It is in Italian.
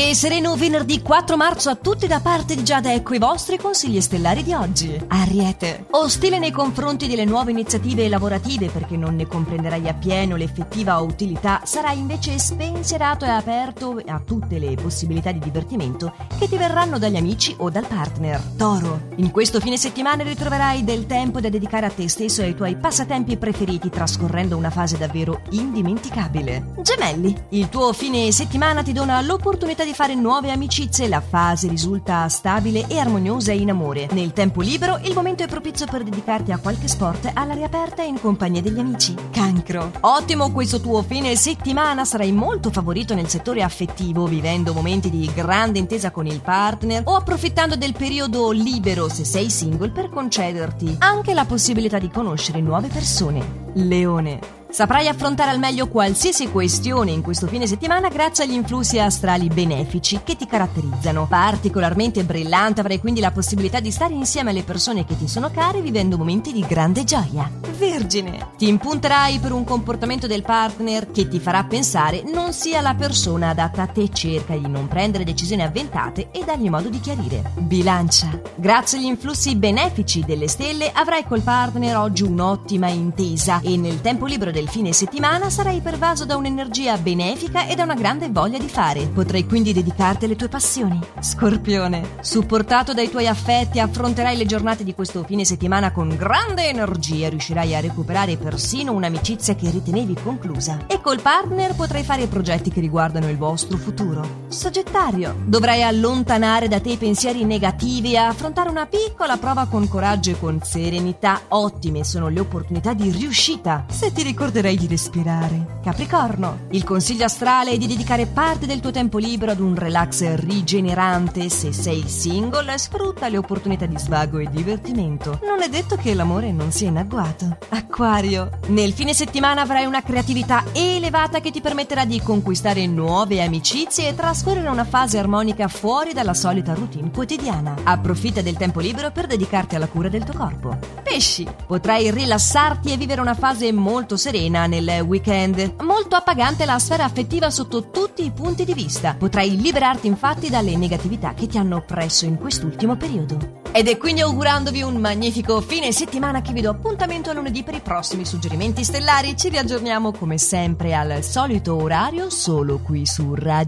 E sereno venerdì 4 marzo a tutti da parte di Giada, ecco i vostri consigli stellari di oggi. Ariete. Ostile nei confronti delle nuove iniziative lavorative perché non ne comprenderai appieno l'effettiva utilità, sarai invece spensierato e aperto a tutte le possibilità di divertimento che ti verranno dagli amici o dal partner. Toro. In questo fine settimana ritroverai del tempo da dedicare a te stesso e ai tuoi passatempi preferiti trascorrendo una fase davvero indimenticabile. Gemelli. Il tuo fine settimana ti dona l'opportunità di fare nuove amicizie, la fase risulta stabile e armoniosa in amore. Nel tempo libero il momento è propizio per dedicarti a qualche sport all'aria aperta e in compagnia degli amici. Cancro. Ottimo questo tuo fine settimana, sarai molto favorito nel settore affettivo, vivendo momenti di grande intesa con il partner o approfittando del periodo libero se sei single per concederti anche la possibilità di conoscere nuove persone. Leone. Saprai affrontare al meglio qualsiasi questione in questo fine settimana grazie agli influssi astrali benefici che ti caratterizzano. Particolarmente brillante avrai quindi la possibilità di stare insieme alle persone che ti sono care vivendo momenti di grande gioia. Vergine. Ti impunterai per un comportamento del partner che ti farà pensare non sia la persona adatta a te. Cerca di non prendere decisioni avventate e dargli modo di chiarire. Bilancia. Grazie agli influssi benefici delle stelle avrai col partner oggi un'ottima intesa e nel tempo libero del fine settimana sarai pervaso da un'energia benefica e da una grande voglia di fare. Potrai quindi dedicarti alle tue passioni. Scorpione. Supportato dai tuoi affetti affronterai le giornate di questo fine settimana con grande energia. Riuscirai a recuperare persino un'amicizia che ritenevi conclusa. E col partner potrai fare progetti che riguardano il vostro futuro. Sagittario. Dovrai allontanare da te i pensieri negativi e affrontare una piccola prova con coraggio e con serenità. Ottime sono le opportunità di riuscita. Se ti ricorderai di respirare. Capricorno. Il consiglio astrale è di dedicare parte del tuo tempo libero ad un relax rigenerante. Se sei single, sfrutta le opportunità di svago e divertimento. Non è detto che l'amore non sia in agguato. Acquario. Nel fine settimana avrai una creatività elevata che ti permetterà di conquistare nuove amicizie e trascorrere una fase armonica fuori dalla solita routine quotidiana. Approfitta del tempo libero per dedicarti alla cura del tuo corpo. Pesci. Potrai rilassarti e vivere una fase molto serena nel weekend. Molto appagante la sfera affettiva sotto tutti i punti di vista. Potrai liberarti infatti dalle negatività che ti hanno oppresso in quest'ultimo periodo. Ed è quindi augurandovi un magnifico fine settimana che vi do appuntamento a lunedì per i prossimi suggerimenti stellari. Ci riaggiorniamo come sempre al solito orario solo qui su Radio.